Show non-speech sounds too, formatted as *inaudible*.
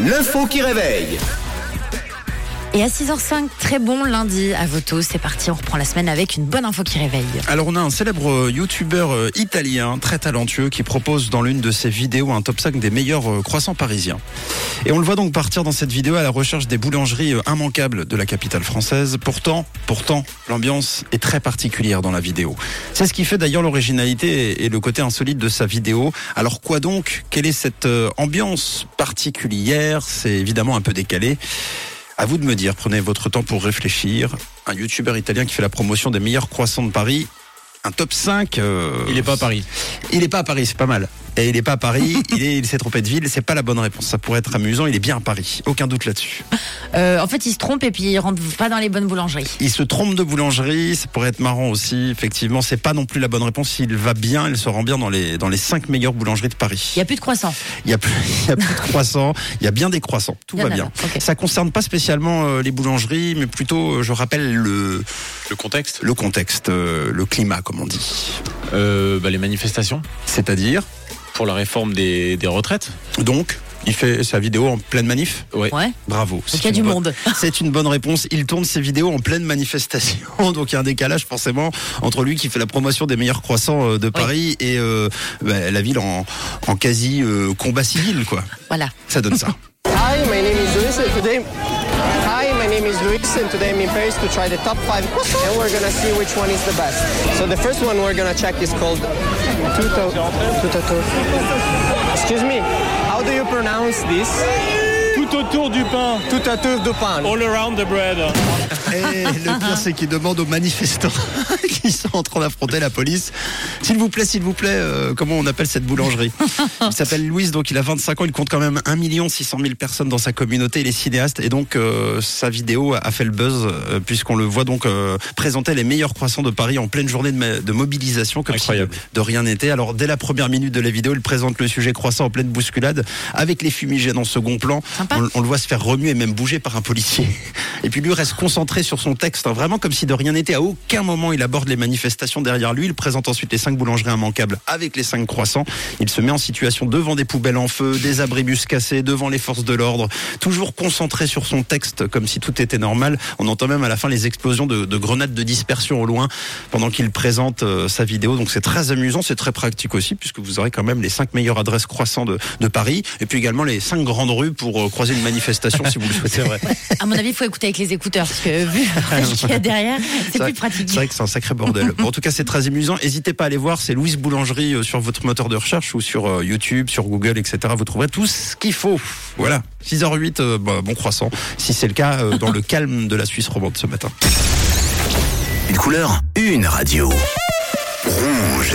L'info qui réveille. Et à 6h05, très bon lundi à Voto. C'est parti, on reprend la semaine avec une bonne info qui réveille. Alors on a un célèbre euh, youtubeur euh, italien très talentueux qui propose dans l'une de ses vidéos un top 5 des meilleurs euh, croissants parisiens. Et on le voit donc partir dans cette vidéo à la recherche des boulangeries immanquables de la capitale française. Pourtant, pourtant, l'ambiance est très particulière dans la vidéo. C'est ce qui fait d'ailleurs l'originalité et le côté insolite de sa vidéo. Alors quoi donc? Quelle est cette ambiance particulière? C'est évidemment un peu décalé. À vous de me dire, prenez votre temps pour réfléchir. Un youtubeur italien qui fait la promotion des meilleurs croissants de Paris. Un top 5. euh, Il est pas à Paris. Il est pas à Paris, c'est pas mal. Et il est pas à Paris, il est- il s'est trompé de ville, c'est pas la bonne réponse. Ça pourrait être amusant, il est bien à Paris. Aucun doute là-dessus. Euh, en fait, il se trompe et puis il rentre pas dans les bonnes boulangeries. Il se trompe de boulangerie, ça pourrait être marrant aussi. Effectivement, c'est pas non plus la bonne réponse. Il va bien, il se rend bien dans les, dans les 5 meilleures boulangeries de Paris. Il y a plus de croissants. Il y a plus, il y a plus de croissants, il y a bien des croissants, tout va bien. Ça concerne pas spécialement euh, les boulangeries, mais plutôt, euh, je rappelle le, Le contexte le contexte, euh, le climat, comme on dit. euh, bah, Les manifestations C'est-à-dire, pour la réforme des, des retraites. donc, il fait sa vidéo en pleine manif. Ouais. Ouais. Bravo. Il y a une du bonne- monde. *laughs* C'est une bonne réponse. Il tourne ses vidéos en pleine manifestation. *laughs* Donc il y a un décalage forcément entre lui qui fait la promotion des meilleurs croissants euh, de Paris et euh, bah, la ville en, en quasi euh, combat civil, quoi. Voilà. Ça donne ça. Hi, my name is today. Name is Luis, and today I'm in Paris to try the top five, and we're gonna see which one is the best. So the first one we're gonna check is called Tuto. Tuto. Excuse me. How do you pronounce this? Tout autour du pain, Tuto de pan. all around the bread. Et le pire, c'est qu'il demande aux manifestants *laughs* qui sont en train d'affronter la police, s'il vous plaît, s'il vous plaît, euh, comment on appelle cette boulangerie? Il s'appelle Louise, donc il a 25 ans, il compte quand même 1 600 000 personnes dans sa communauté, il est cinéaste, et donc euh, sa vidéo a fait le buzz, euh, puisqu'on le voit donc euh, présenter les meilleurs croissants de Paris en pleine journée de, mobilisation, comme Incroyable. si de, de rien n'était. Alors dès la première minute de la vidéo, il présente le sujet croissant en pleine bousculade, avec les fumigènes en second plan. Sympa. On, on le voit se faire remuer et même bouger par un policier. Et puis lui reste concentré sur son texte, hein, vraiment comme si de rien n'était. À aucun moment il aborde les manifestations derrière lui. Il présente ensuite les cinq boulangeries immanquables avec les cinq croissants. Il se met en situation devant des poubelles en feu, des abribus cassés, devant les forces de l'ordre, toujours concentré sur son texte comme si tout était normal. On entend même à la fin les explosions de, de grenades de dispersion au loin pendant qu'il présente euh, sa vidéo. Donc c'est très amusant, c'est très pratique aussi puisque vous aurez quand même les cinq meilleures adresses croissants de, de Paris et puis également les cinq grandes rues pour euh, croiser une manifestation si vous le souhaitez. vrai. À mon avis, il faut écouter avec les écouteurs parce que vu *laughs* ce qu'il y a derrière, c'est vrai- plus pratique. C'est vrai que c'est un sacré bordel. Bon, en tout cas, c'est très amusant. N'hésitez pas à aller voir. C'est Louise Boulangerie euh, sur votre moteur de recherche ou sur euh, YouTube, sur Google, etc. Vous trouverez tout ce qu'il faut. Voilà. 6h08, euh, bah, bon croissant. Si c'est le cas, euh, dans le calme de la Suisse romande ce matin. Une couleur, une radio. Rouge.